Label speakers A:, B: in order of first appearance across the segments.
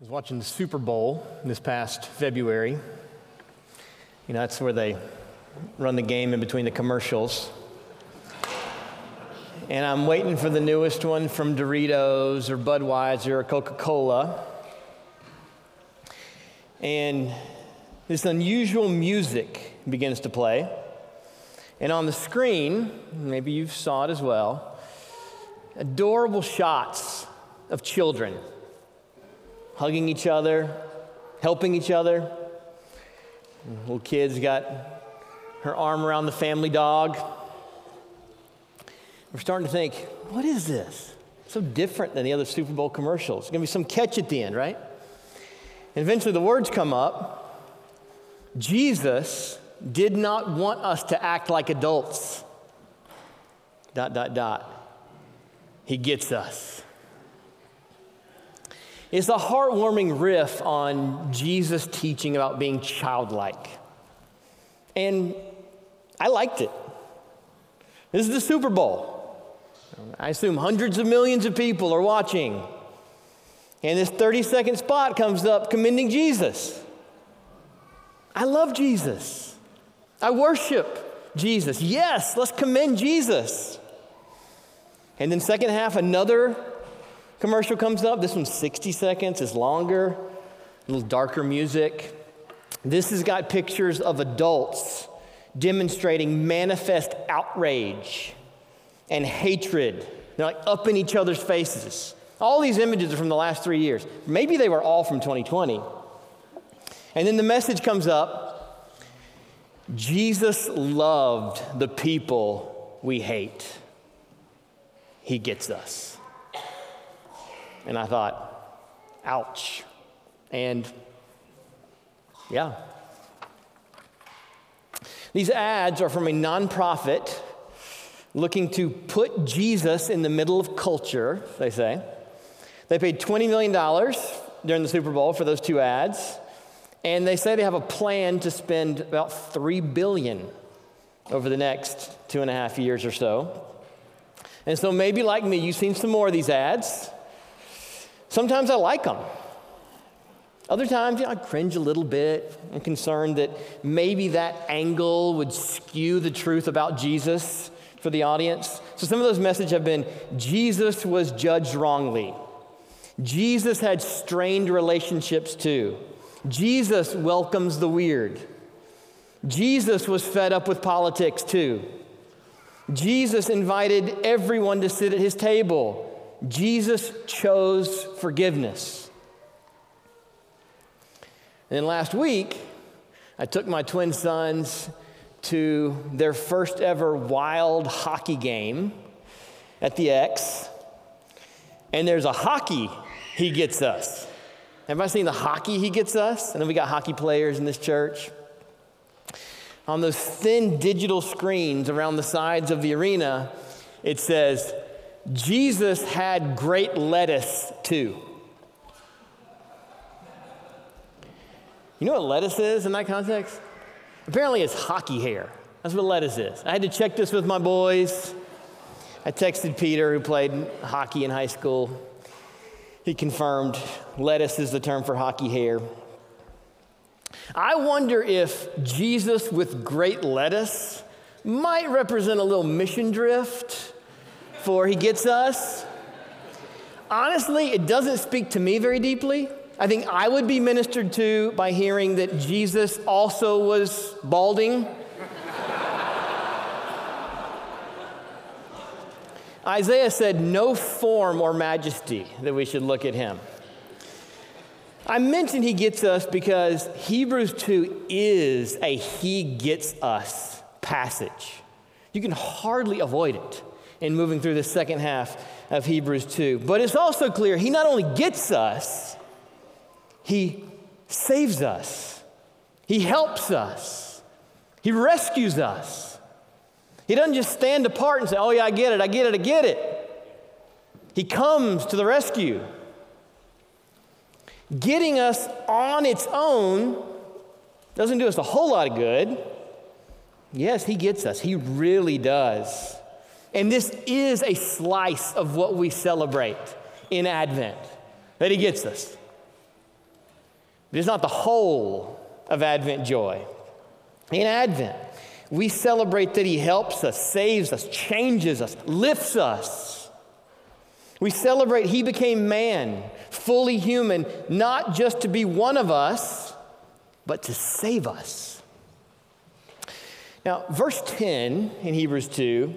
A: I was watching the Super Bowl this past February. You know, that's where they run the game in between the commercials. And I'm waiting for the newest one from Doritos or Budweiser or Coca Cola. And this unusual music begins to play. And on the screen, maybe you saw it as well, adorable shots of children hugging each other, helping each other. Little kid's got her arm around the family dog. We're starting to think, what is this? So different than the other Super Bowl commercials. There's going to be some catch at the end, right? And eventually the words come up Jesus did not want us to act like adults. Dot, dot, dot. He gets us. It's a heartwarming riff on Jesus' teaching about being childlike. And I liked it. This is the Super Bowl. I assume hundreds of millions of people are watching. And this 30 second spot comes up commending Jesus. I love Jesus. I worship Jesus. Yes, let's commend Jesus. And then, second half, another commercial comes up. This one's 60 seconds, it's longer, a little darker music. This has got pictures of adults demonstrating manifest outrage and hatred. They're like up in each other's faces. All these images are from the last three years. Maybe they were all from 2020. And then the message comes up Jesus loved the people we hate. He gets us. And I thought, ouch. And yeah. These ads are from a nonprofit looking to put Jesus in the middle of culture, they say. They paid $20 million during the Super Bowl for those two ads. And they say they have a plan to spend about 3 billion over the next two and a half years or so. And so maybe like me, you've seen some more of these ads. Sometimes I like them. Other times, you know, I cringe a little bit. I'm concerned that maybe that angle would skew the truth about Jesus for the audience. So some of those messages have been Jesus was judged wrongly. Jesus had strained relationships too. Jesus welcomes the weird. Jesus was fed up with politics too. Jesus invited everyone to sit at his table. Jesus chose forgiveness. And then last week, I took my twin sons to their first ever wild hockey game at the X. And there's a hockey he gets us. Have I seen the hockey he gets us? And then we got hockey players in this church. On those thin digital screens around the sides of the arena, it says, Jesus had great lettuce too. You know what lettuce is in that context? Apparently, it's hockey hair. That's what lettuce is. I had to check this with my boys. I texted Peter, who played hockey in high school. He confirmed lettuce is the term for hockey hair. I wonder if Jesus with great lettuce might represent a little mission drift for he gets us. Honestly, it doesn't speak to me very deeply. I think I would be ministered to by hearing that Jesus also was balding. Isaiah said, No form or majesty that we should look at him. I mentioned he gets us because Hebrews 2 is a he gets us passage. You can hardly avoid it in moving through the second half of Hebrews 2. But it's also clear he not only gets us, he saves us, he helps us, he rescues us. He doesn't just stand apart and say, Oh, yeah, I get it, I get it, I get it. He comes to the rescue. Getting us on its own doesn't do us a whole lot of good. Yes, He gets us, He really does. And this is a slice of what we celebrate in Advent that He gets us. It is not the whole of Advent joy. In Advent, we celebrate that He helps us, saves us, changes us, lifts us. We celebrate He became man, fully human, not just to be one of us, but to save us. Now, verse 10 in Hebrews 2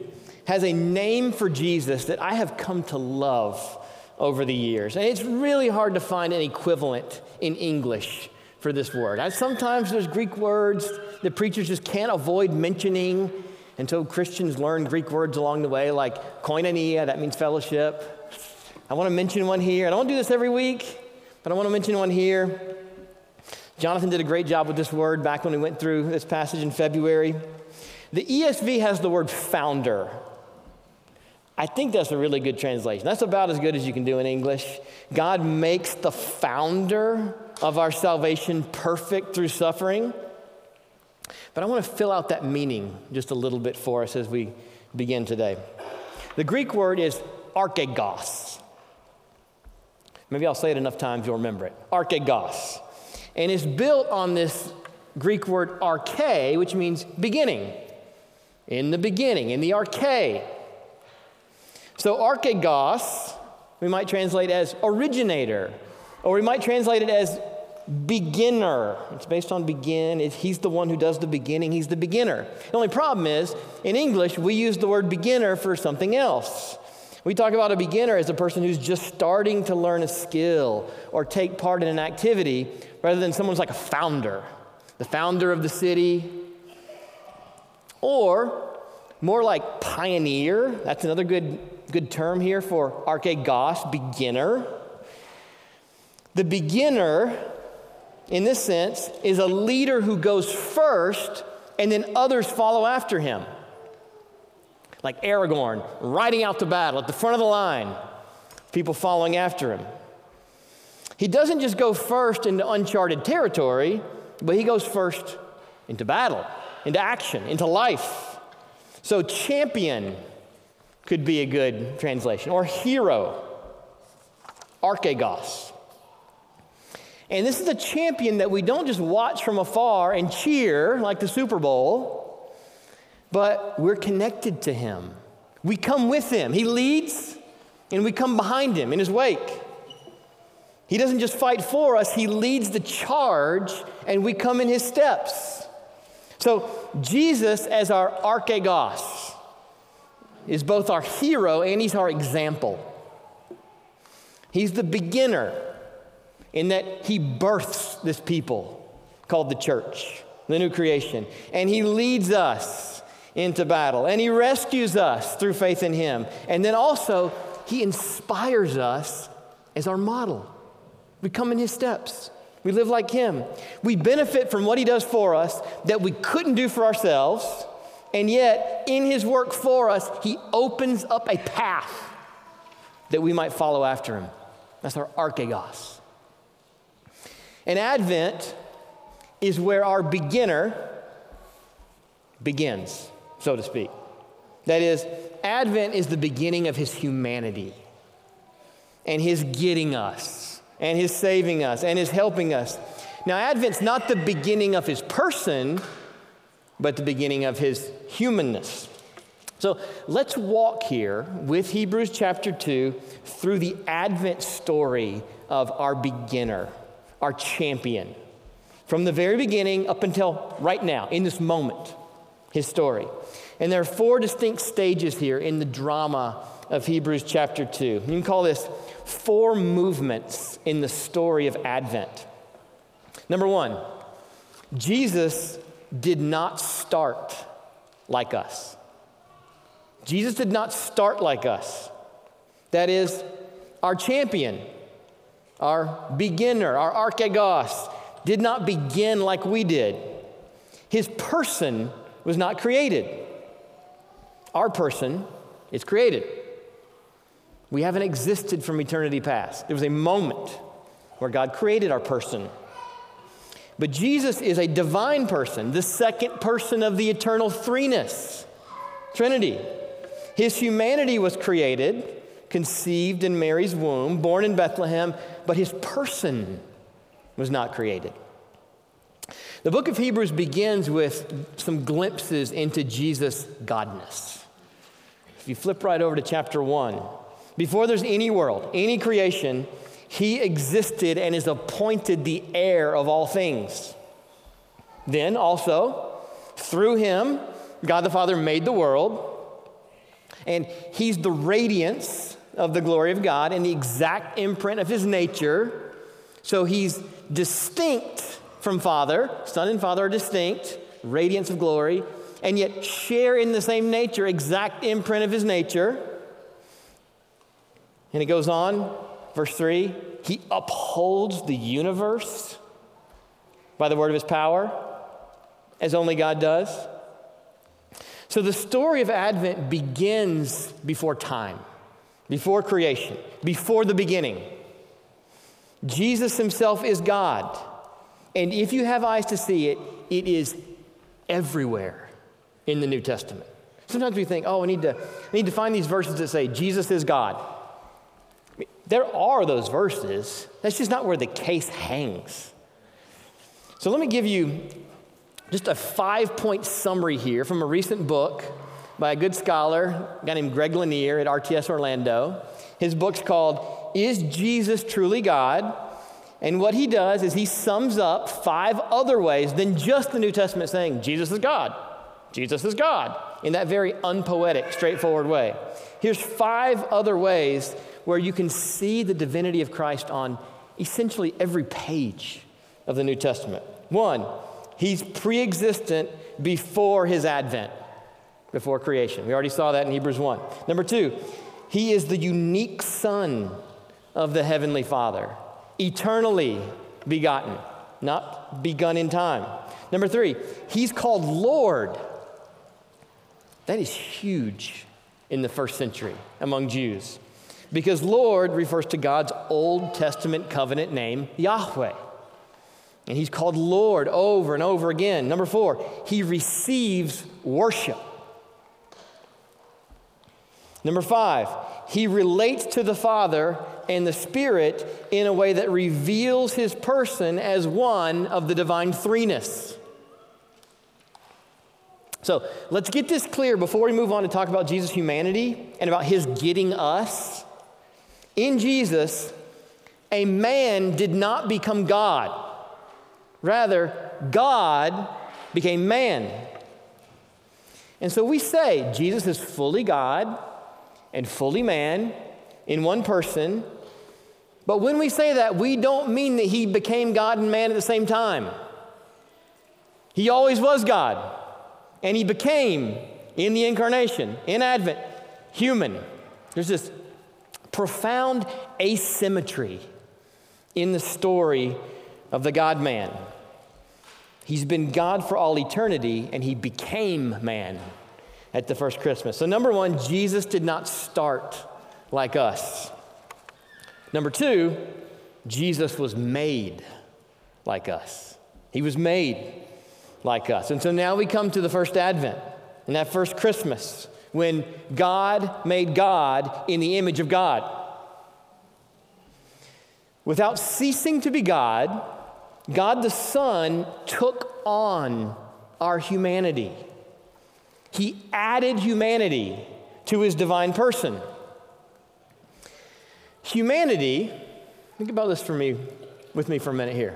A: has a name for Jesus that I have come to love over the years. And it's really hard to find an equivalent in English for this word. And sometimes there's Greek words that preachers just can't avoid mentioning until Christians learn Greek words along the way, like koinonia, that means fellowship. I want to mention one here. I don't do this every week, but I want to mention one here. Jonathan did a great job with this word back when we went through this passage in February. The ESV has the word founder. I think that's a really good translation. That's about as good as you can do in English. God makes the founder of our salvation perfect through suffering. But I want to fill out that meaning just a little bit for us as we begin today. The Greek word is archegos. Maybe I'll say it enough times you'll remember it. Archegos and it's built on this Greek word arche, which means beginning. In the beginning, in the arche. So archegos, we might translate as originator, or we might translate it as beginner. It's based on begin. he's the one who does the beginning, he's the beginner. The only problem is, in English, we use the word beginner for something else. We talk about a beginner as a person who's just starting to learn a skill or take part in an activity rather than someone's like a founder, the founder of the city. Or more like pioneer. That's another good, good term here for archegos, beginner. The beginner, in this sense, is a leader who goes first and then others follow after him like Aragorn, riding out to battle at the front of the line, people following after him. He doesn't just go first into uncharted territory, but he goes first into battle, into action, into life. So, champion could be a good translation, or hero, archegos. And this is a champion that we don't just watch from afar and cheer like the Super Bowl but we're connected to him. We come with him. He leads, and we come behind him in his wake. He doesn't just fight for us, he leads the charge, and we come in his steps. So, Jesus, as our archegos, is both our hero and he's our example. He's the beginner in that he births this people called the church, the new creation, and he leads us into battle. And he rescues us through faith in him. And then also, he inspires us as our model. We come in his steps. We live like him. We benefit from what he does for us that we couldn't do for ourselves. And yet, in his work for us, he opens up a path that we might follow after him. That's our archegos. And Advent is where our beginner begins so to speak. That is, Advent is the beginning of his humanity and his getting us and his saving us and his helping us. Now, Advent's not the beginning of his person, but the beginning of his humanness. So let's walk here with Hebrews chapter 2 through the Advent story of our beginner, our champion, from the very beginning up until right now, in this moment his story. And there are four distinct stages here in the drama of Hebrews chapter 2. You can call this four movements in the story of Advent. Number one, Jesus did not start like us. Jesus did not start like us. That is, our champion, our beginner, our archegos, did not begin like we did. His person was not created. Our person is created. We haven't existed from eternity past. There was a moment where God created our person. But Jesus is a divine person, the second person of the eternal threeness, Trinity. His humanity was created, conceived in Mary's womb, born in Bethlehem, but his person was not created. The book of Hebrews begins with some glimpses into Jesus' godness. If you flip right over to chapter 1, before there's any world, any creation, he existed and is appointed the heir of all things. Then also, through him, God the Father made the world, and he's the radiance of the glory of God and the exact imprint of his nature. So he's distinct from Father. Son and Father are distinct, radiance of glory, and yet share in the same nature, exact imprint of his nature. And it goes on, verse 3 He upholds the universe by the word of his power, as only God does. So the story of Advent begins before time, before creation, before the beginning. Jesus himself is God. And if you have eyes to see it, it is everywhere in the New Testament. Sometimes we think, oh, I need to, I need to find these verses that say Jesus is God. There are those verses. That's just not where the case hangs. So let me give you just a five point summary here from a recent book by a good scholar, a guy named Greg Lanier at RTS Orlando. His book's called Is Jesus Truly God? And what he does is he sums up five other ways than just the New Testament saying, Jesus is God. Jesus is God, in that very unpoetic, straightforward way. Here's five other ways where you can see the divinity of Christ on essentially every page of the New Testament. One, he's pre existent before his advent, before creation. We already saw that in Hebrews 1. Number two, he is the unique Son of the Heavenly Father eternally begotten, not begun in time. Number three, he's called Lord. That is huge in the first century among Jews because Lord refers to God's Old Testament covenant name, Yahweh. And he's called Lord over and over again. Number four, he receives worship. Number five, he relates to the Father and the Spirit in a way that reveals his person as one of the divine threeness. So let's get this clear before we move on to talk about Jesus' humanity and about his getting us. In Jesus, a man did not become God. Rather, God became man. And so we say Jesus is fully God and fully man in one person, but when we say that, we don't mean that he became God and man at the same time. He always was God, and he became, in the incarnation, in Advent, human. There's this profound asymmetry in the story of the God man. He's been God for all eternity, and he became man at the first Christmas. So, number one, Jesus did not start like us. Number two, Jesus was made like us. He was made like us. And so now we come to the first Advent and that first Christmas when God made God in the image of God. Without ceasing to be God, God the Son took on our humanity. He added humanity to his divine person. Humanity, think about this for me, with me for a minute here.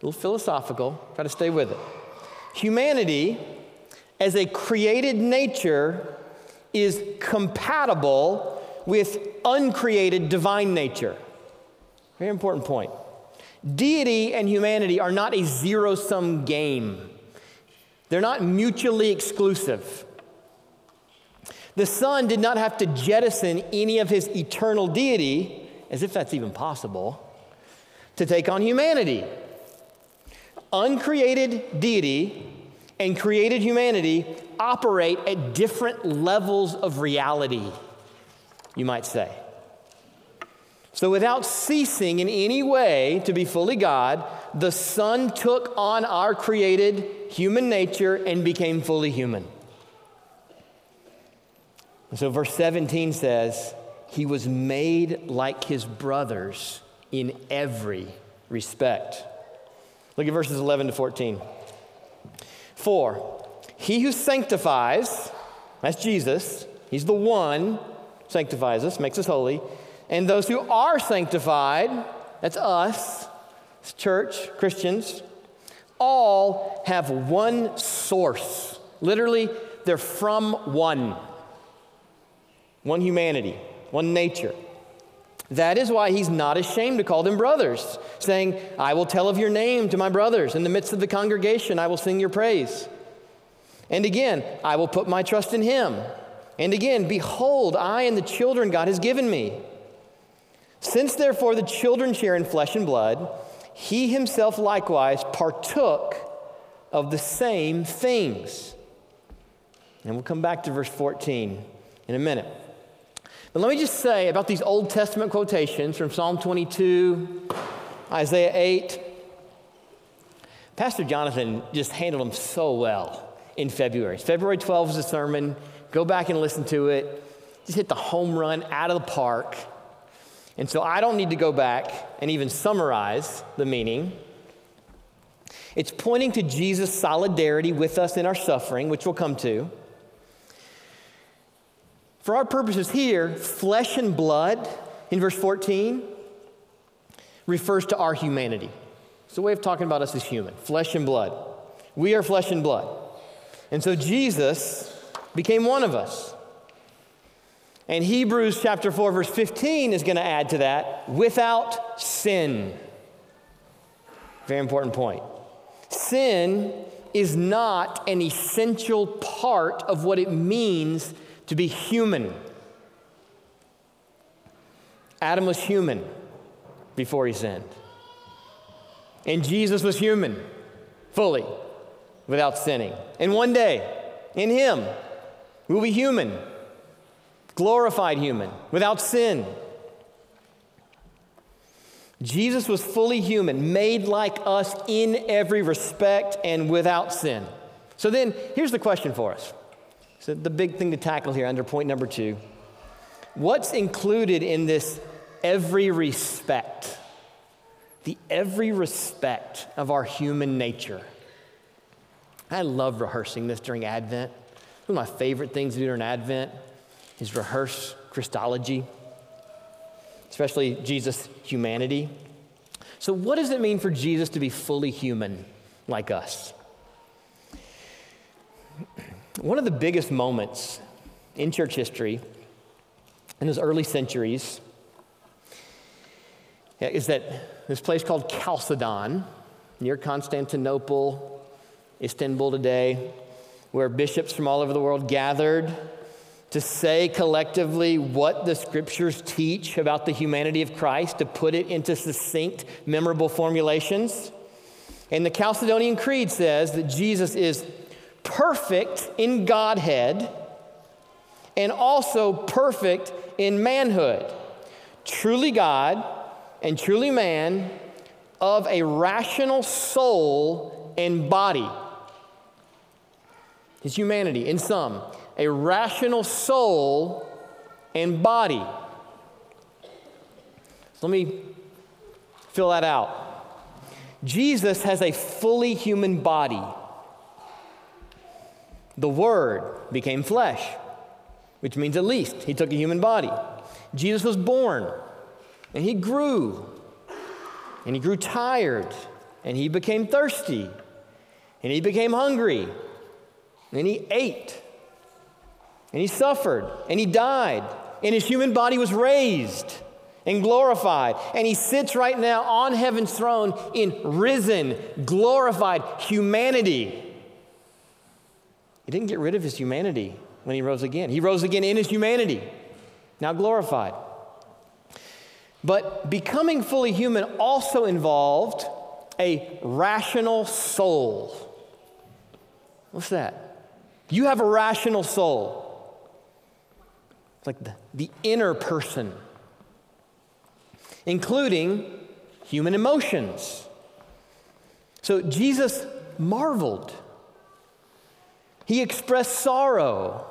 A: A little philosophical, try to stay with it. Humanity, as a created nature, is compatible with uncreated divine nature. Very important point. Deity and humanity are not a zero sum game, they're not mutually exclusive. The Son did not have to jettison any of his eternal deity as if that's even possible, to take on humanity. Uncreated deity and created humanity operate at different levels of reality, you might say. So, without ceasing in any way to be fully God, the Son took on our created human nature and became fully human. So, verse 17 says, he was made like his brothers in every respect. Look at verses 11 to 14. For he who sanctifies, that's Jesus, he's the one sanctifies us, makes us holy, and those who are sanctified, that's us, church, Christians, all have one source. Literally, they're from one. One humanity, one nature. That is why he's not ashamed to call them brothers, saying, I will tell of your name to my brothers. In the midst of the congregation, I will sing your praise. And again, I will put my trust in him. And again, behold, I and the children God has given me. Since therefore the children share in flesh and blood, he himself likewise partook of the same things. And we'll come back to verse 14 in a minute. But let me just say about these Old Testament quotations from Psalm 22, Isaiah 8. Pastor Jonathan just handled them so well in February. February 12 was a sermon. Go back and listen to it. Just hit the home run out of the park. And so I don't need to go back and even summarize the meaning. It's pointing to Jesus' solidarity with us in our suffering, which we'll come to. For our purposes here, flesh and blood in verse 14 refers to our humanity. It's a way of talking about us as human, flesh and blood. We are flesh and blood. And so Jesus became one of us. And Hebrews chapter 4, verse 15 is going to add to that without sin. Very important point. Sin is not an essential part of what it means to be human. Adam was human before he sinned. And Jesus was human fully without sinning. And one day, in him, we'll be human, glorified human, without sin. Jesus was fully human, made like us in every respect and without sin. So then, here's the question for us so, the big thing to tackle here under point number two what's included in this every respect? The every respect of our human nature. I love rehearsing this during Advent. One of my favorite things to do during Advent is rehearse Christology, especially Jesus' humanity. So, what does it mean for Jesus to be fully human like us? One of the biggest moments in church history in those early centuries is that this place called Chalcedon near Constantinople, Istanbul today, where bishops from all over the world gathered to say collectively what the scriptures teach about the humanity of Christ, to put it into succinct, memorable formulations. And the Chalcedonian Creed says that Jesus is perfect in Godhead and also perfect in manhood, truly God and truly man, of a rational soul and body. His humanity, in sum, a rational soul and body. Let me fill that out. Jesus has a fully human body. The Word became flesh, which means at least he took a human body. Jesus was born, and he grew, and he grew tired, and he became thirsty, and he became hungry, and he ate, and he suffered, and he died, and his human body was raised and glorified. And he sits right now on heaven's throne in risen, glorified humanity. He didn't get rid of his humanity when he rose again. He rose again in his humanity, now glorified. But becoming fully human also involved a rational soul. What's that? You have a rational soul. It's like the, the inner person, including human emotions. So Jesus marveled he expressed sorrow.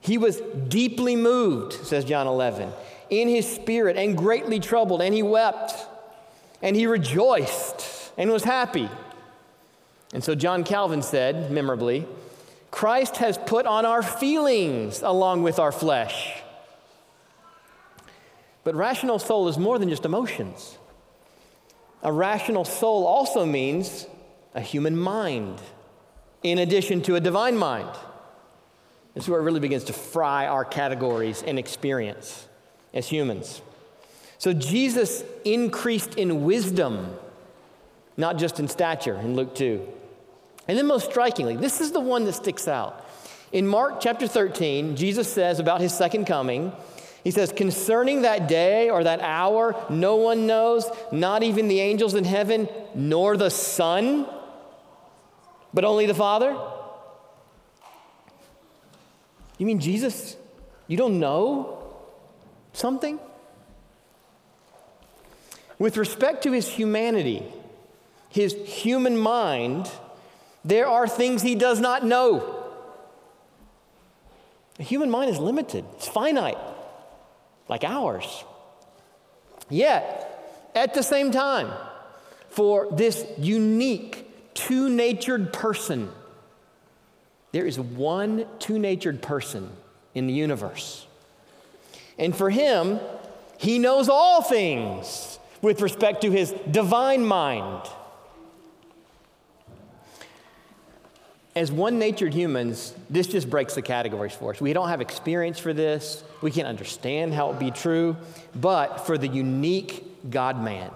A: He was deeply moved, says John 11, in his spirit and greatly troubled, and he wept and he rejoiced. and was happy. And so John Calvin said, memorably, Christ has put on our feelings along with our flesh. But rational soul is more than just emotions. A rational soul also means a human mind, in addition to a divine mind. This is where it really begins to fry our categories and experience as humans. So Jesus increased in wisdom, not just in stature, in Luke 2. And then, most strikingly, this is the one that sticks out. In Mark chapter 13, Jesus says about his second coming, he says, Concerning that day or that hour, no one knows, not even the angels in heaven, nor the Son, but only the Father. You mean Jesus? You don't know something? With respect to his humanity, his human mind, there are things he does not know. The human mind is limited, it's finite, like ours. Yet, at the same time, for this unique, two natured person, there is one two natured person in the universe. And for him, he knows all things with respect to his divine mind. As one natured humans, this just breaks the categories for us. We don't have experience for this, we can't understand how it be true, but for the unique God man,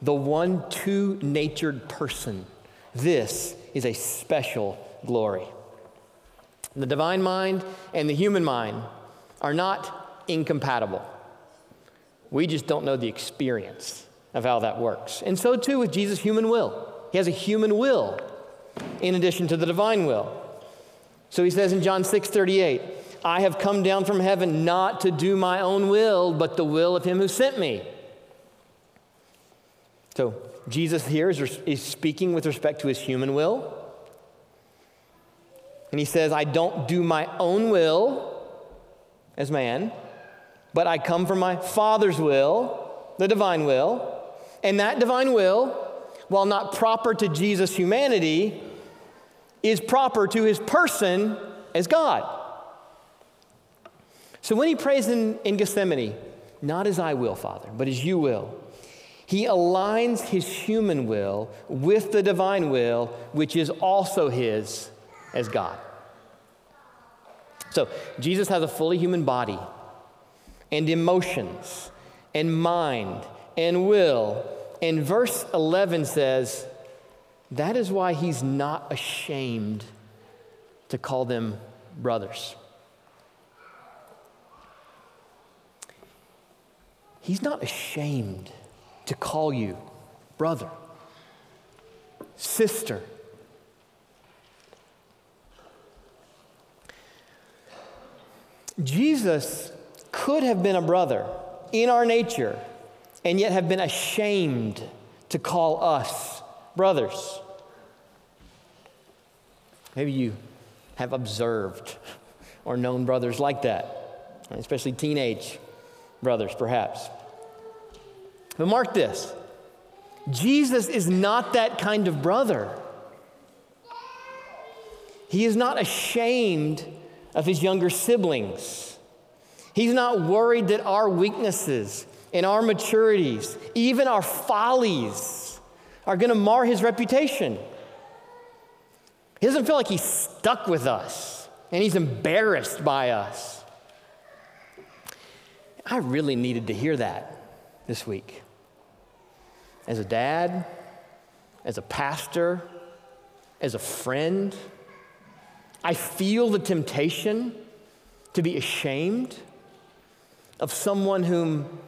A: the one two natured person, this is a special glory. The divine mind and the human mind are not incompatible. We just don't know the experience of how that works. And so too with Jesus' human will. He has a human will in addition to the divine will. So he says in John 6 38, I have come down from heaven not to do my own will, but the will of him who sent me. So Jesus here is, is speaking with respect to his human will. And he says, I don't do my own will as man, but I come from my Father's will, the divine will. And that divine will, while not proper to Jesus' humanity, is proper to his person as God. So when he prays in, in Gethsemane, not as I will, Father, but as you will, he aligns his human will with the divine will, which is also his as God. So Jesus has a fully human body and emotions and mind and will. And verse 11 says, that is why he's not ashamed to call them brothers. He's not ashamed to call you brother, sister. Jesus could have been a brother in our nature and yet have been ashamed to call us brothers. Maybe you have observed or known brothers like that, especially teenage brothers, perhaps. But mark this Jesus is not that kind of brother. He is not ashamed of his younger siblings. He's not worried that our weaknesses and our maturities, even our follies, are going to mar his reputation. He doesn't feel like he's stuck with us and he's embarrassed by us. I really needed to hear that this week. As a dad, as a pastor, as a friend, I feel the temptation to be ashamed of someone whom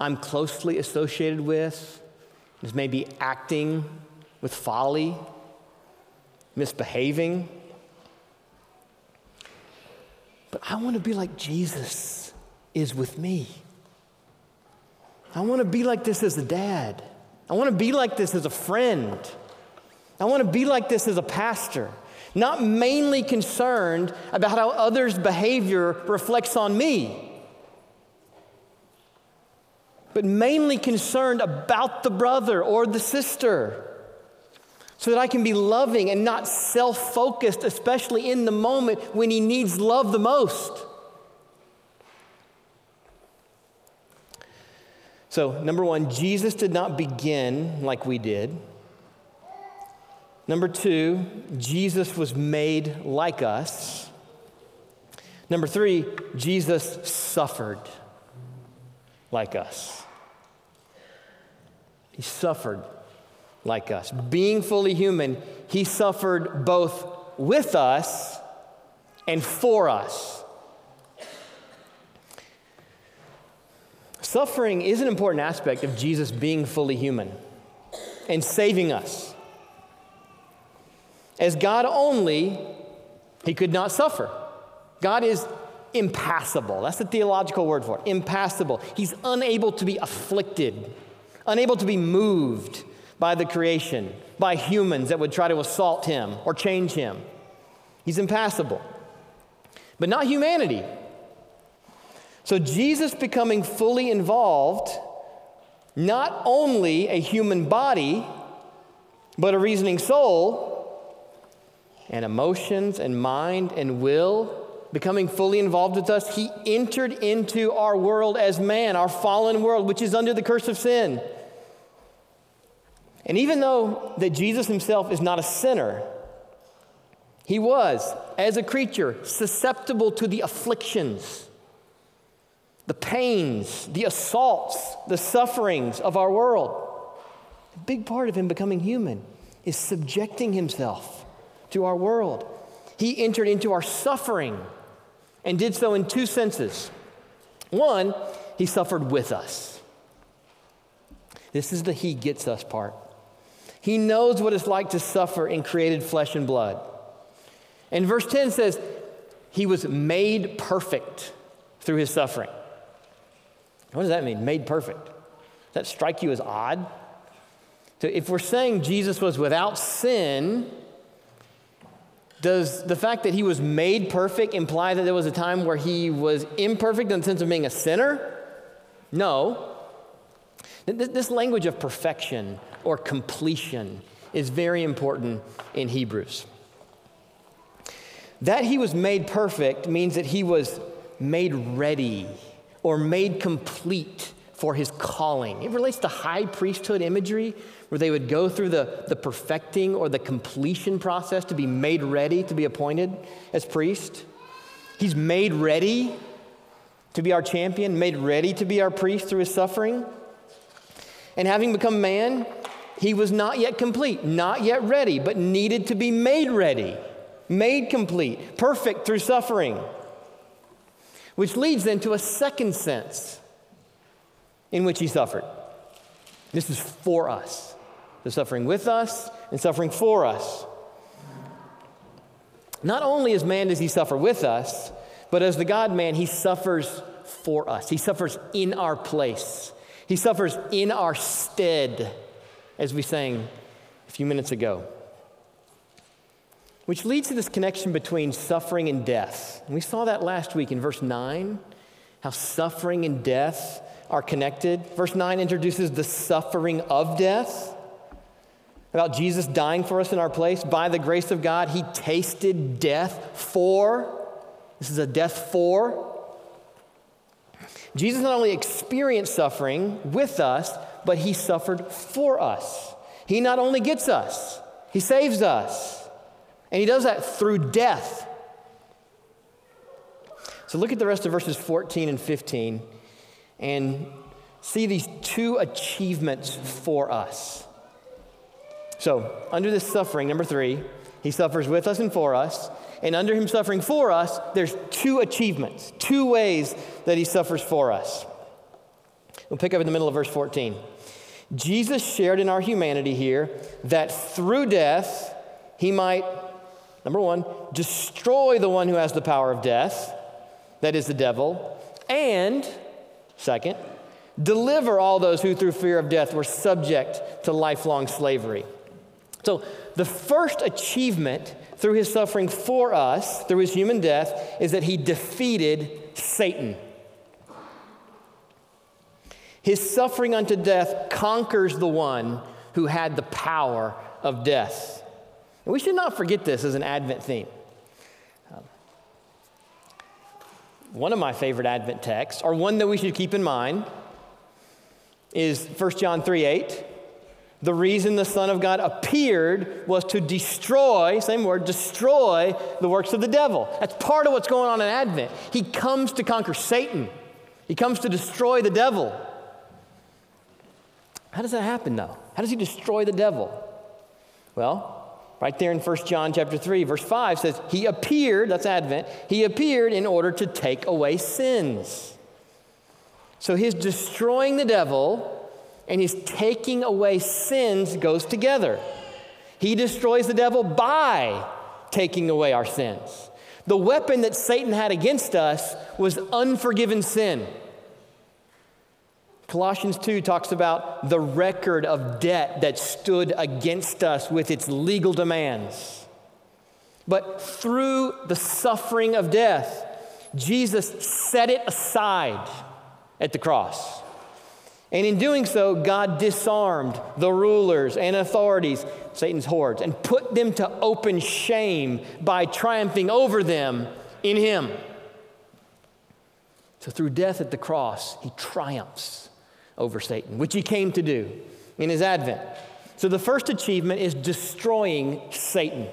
A: I'm closely associated with, is maybe acting with folly, misbehaving. But I want to be like Jesus is with me. I want to be like this as a dad. I want to be like this as a friend. I want to be like this as a pastor, not mainly concerned about how others' behavior reflects on me but mainly concerned about the brother or the sister. so that I can be loving and not self focused, especially in the moment when He needs love the most. So, number one, Jesus did not begin like we did. Number two, Jesus was made like us. Number three, Jesus suffered like us. He suffered like us. Being fully human, he suffered both with us and for us. Suffering is an important aspect of Jesus being fully human and saving us. As God only, he could not suffer. God is impassible. That's the theological word for it impassible. He's unable to be afflicted, unable to be moved by the creation, by humans that would try to assault him or change him. He's impassible, but not humanity. So, Jesus becoming fully involved, not only a human body, but a reasoning soul, and emotions and mind and will, becoming fully involved with us, he entered into our world as man, our fallen world, which is under the curse of sin. And even though that Jesus himself is not a sinner, he was, as a creature, susceptible to the afflictions, the pains, the assaults, the sufferings of our world. A big part of him becoming human is subjecting himself to our world. He entered into our suffering and did so in two senses. One, he suffered with us. This is the he gets us part. He knows what it's like to suffer in created flesh and blood. And verse 10 says, He was made perfect through his suffering. What does that mean, made perfect? Does that strike you as odd? So if we're saying Jesus was without sin, does the fact that he was made perfect imply that there was a time where he was imperfect in the sense of being a sinner? No. This language of perfection or completion is very important in Hebrews. That he was made perfect means that he was made ready or made complete for his calling. It relates to high priesthood imagery where they would go through the, the perfecting or the completion process to be made ready to be appointed as priest. He's made ready to be our champion, made ready to be our priest through his suffering. And having become man, he was not yet complete, not yet ready, but needed to be made ready, made complete, perfect through suffering. Which leads then to a second sense in which he suffered. This is for us. The suffering with us and suffering for us. Not only as man does he suffer with us, but as the God man, he suffers for us. He suffers in our place. He suffers in our stead as we sang a few minutes ago. Which leads to this connection between suffering and death. And we saw that last week in verse 9, how suffering and death are connected. Verse 9 introduces the suffering of death, about Jesus dying for us in our place. By the grace of God, he tasted death for. This is a death for. Jesus not only experienced suffering with us, but he suffered for us. He not only gets us, he saves us. And he does that through death. So look at the rest of verses 14 and 15 and see these two achievements for us. So, under this suffering, number three, he suffers with us and for us. And under him suffering for us, there's two achievements, two ways that he suffers for us. We'll pick up in the middle of verse 14. Jesus shared in our humanity here that through death, he might, number one, destroy the one who has the power of death, that is the devil, and, second, deliver all those who through fear of death were subject to lifelong slavery. So, the first achievement through his suffering for us, through his human death, is that he defeated Satan. His suffering unto death conquers the one who had the power of death. And we should not forget this as an Advent theme. Um, one of my favorite Advent texts, or one that we should keep in mind, is 1 John 3 8. The reason the Son of God appeared was to destroy, same word, destroy the works of the devil. That's part of what's going on in Advent. He comes to conquer Satan, he comes to destroy the devil. How does that happen, though? How does he destroy the devil? Well, right there in 1 John chapter 3, verse 5 says, He appeared, that's Advent, he appeared in order to take away sins. So his destroying the devil and his taking away sins goes together. He destroys the devil by taking away our sins. The weapon that Satan had against us was unforgiven sin. Colossians 2 talks about the record of debt that stood against us with its legal demands. But through the suffering of death, Jesus set it aside at the cross. And in doing so, God disarmed the rulers and authorities, Satan's hordes, and put them to open shame by triumphing over them in Him. So through death at the cross, He triumphs over Satan, which He came to do in His advent. So the first achievement is destroying Satan.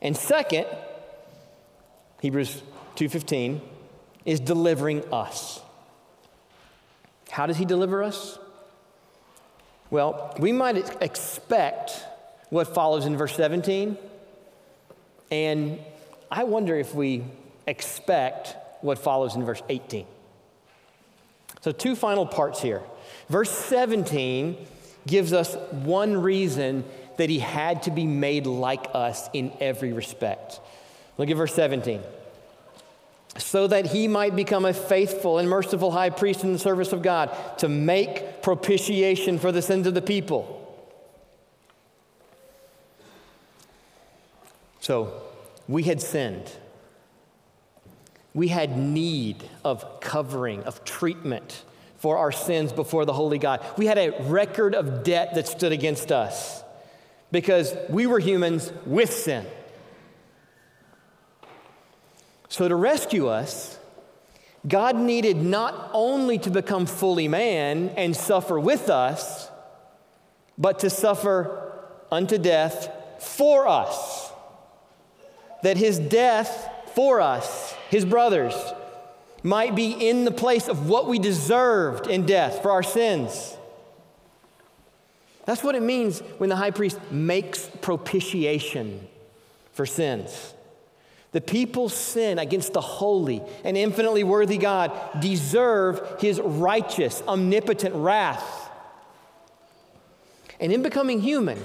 A: And second, Hebrews 2:15 is delivering us. How does he deliver us? Well, we might expect what follows in verse 17, and I wonder if we expect what follows in verse 18. So, two final parts here. Verse 17 gives us one reason that he had to be made like us in every respect. Look at verse 17 so that he might become a faithful and merciful high priest in the service of God to make propitiation for the sins of the people. So, we had sinned. We had need of covering, of treatment for our sins before the Holy God. We had a record of debt that stood against us because we were humans with sin. So, to rescue us, God needed not only to become fully man and suffer with us, but to suffer unto death for us. That his death for us, his brothers, might be in the place of what we deserved in death for our sins. That's what it means when the high priest makes propitiation for sins. The people's sin against the holy and infinitely worthy God deserve his righteous, omnipotent wrath. And in becoming human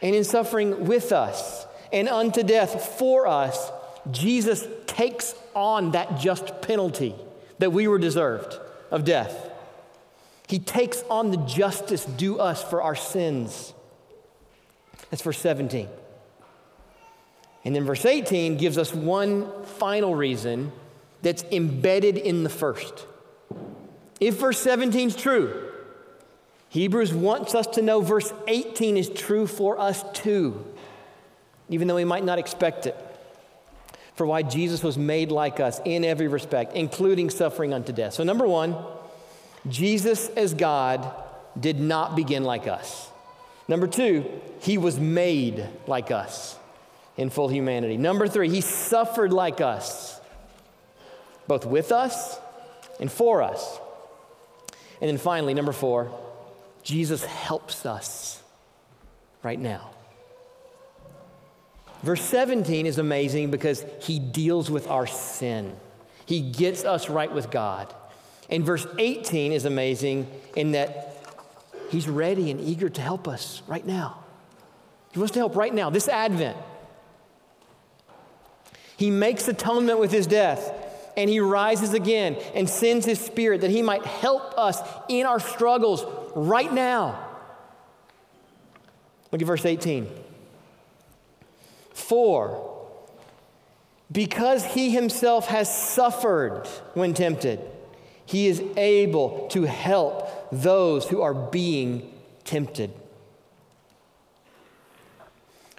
A: and in suffering with us and unto death for us, Jesus takes on that just penalty that we were deserved of death. He takes on the justice due us for our sins. That's verse 17. And then verse 18 gives us one final reason that's embedded in the first. If verse 17 is true, Hebrews wants us to know verse 18 is true for us too, even though we might not expect it. For why Jesus was made like us in every respect, including suffering unto death. So, number one, Jesus as God did not begin like us. Number two, he was made like us in full humanity. Number three, he suffered like us, both with us and for us. And then finally, number four, Jesus helps us right now. Verse 17 is amazing because he deals with our sin. He gets us right with God. And verse 18 is amazing in that he's ready and eager to help us right now. He wants to help right now, this Advent. He makes atonement with his death and he rises again and sends his spirit that he might help us in our struggles right now. Look at verse 18. For because he himself has suffered when tempted, he is able to help those who are being tempted.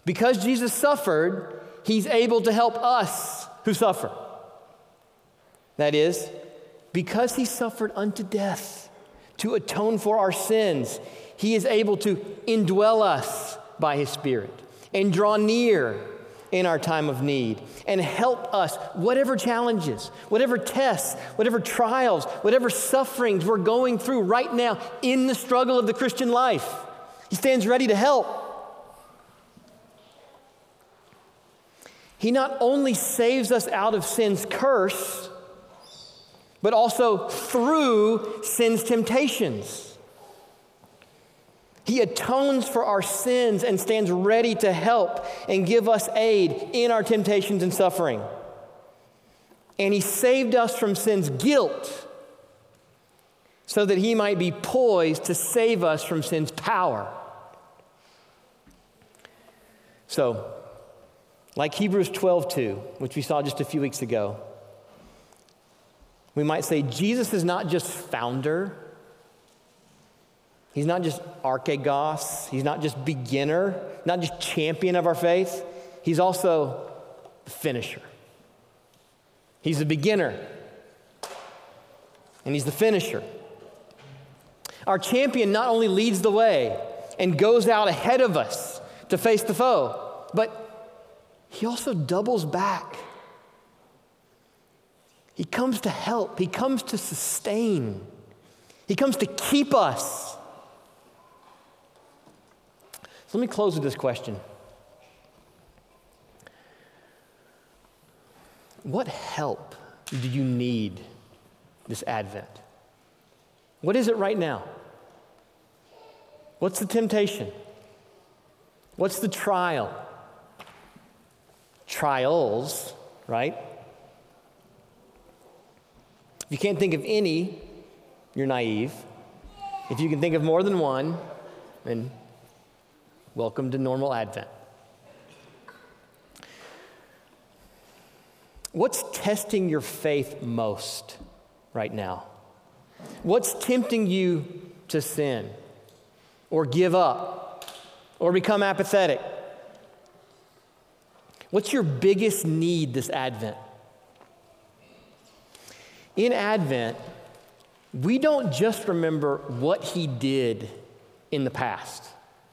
A: Because Jesus suffered, he's able to help us who suffer. That is, because he suffered unto death to atone for our sins, he is able to indwell us by his Spirit and draw near in our time of need and help us, whatever challenges, whatever tests, whatever trials, whatever sufferings we're going through right now in the struggle of the Christian life. He stands ready to help. He not only saves us out of sin's curse, but also through sin's temptations. He atones for our sins and stands ready to help and give us aid in our temptations and suffering. And He saved us from sin's guilt so that He might be poised to save us from sin's power. So, like Hebrews 12 2, which we saw just a few weeks ago, we might say Jesus is not just founder, he's not just archegos, he's not just beginner, not just champion of our faith, he's also the finisher. He's the beginner, and he's the finisher. Our champion not only leads the way and goes out ahead of us to face the foe, but he also doubles back. He comes to help, He comes to sustain, He comes to keep us. So let me close with this question What help do you need this Advent? What is it right now? What's the temptation? What's the trial? trials, right? If you can't think of any, you're naive. If you can think of more than one, then welcome to normal Advent. What's testing your faith most right now? What's tempting you to sin or give up or become apathetic? What's your biggest need this Advent? In Advent, we don't just remember what he did in the past.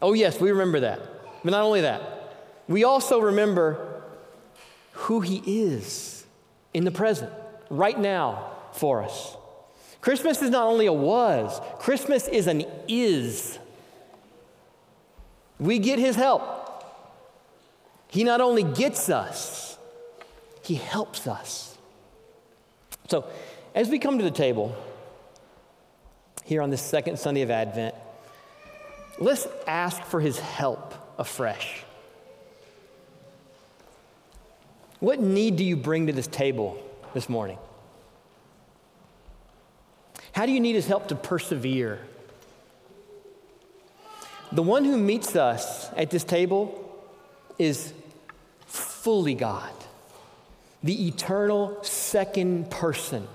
A: Oh, yes, we remember that. But not only that, we also remember who he is in the present, right now, for us. Christmas is not only a was, Christmas is an is. We get his help. He not only gets us, He helps us. So, as we come to the table here on this second Sunday of Advent, let's ask for His help afresh. What need do you bring to this table this morning? How do you need His help to persevere? The one who meets us at this table is fully God, the eternal second person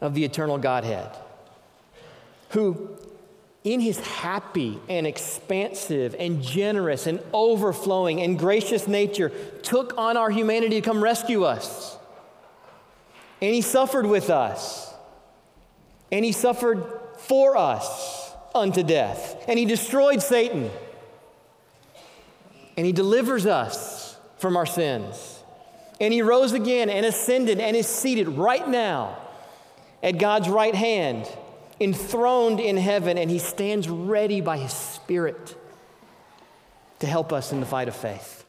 A: of the eternal Godhead, who, in his happy and expansive and generous and overflowing and gracious nature, took on our humanity to come rescue us. And he suffered with us. And he suffered for us unto death. And he destroyed Satan and He delivers us from our sins. And He rose again and ascended and is seated right now at God's right hand, enthroned in heaven, and He stands ready by His Spirit to help us in the fight of faith.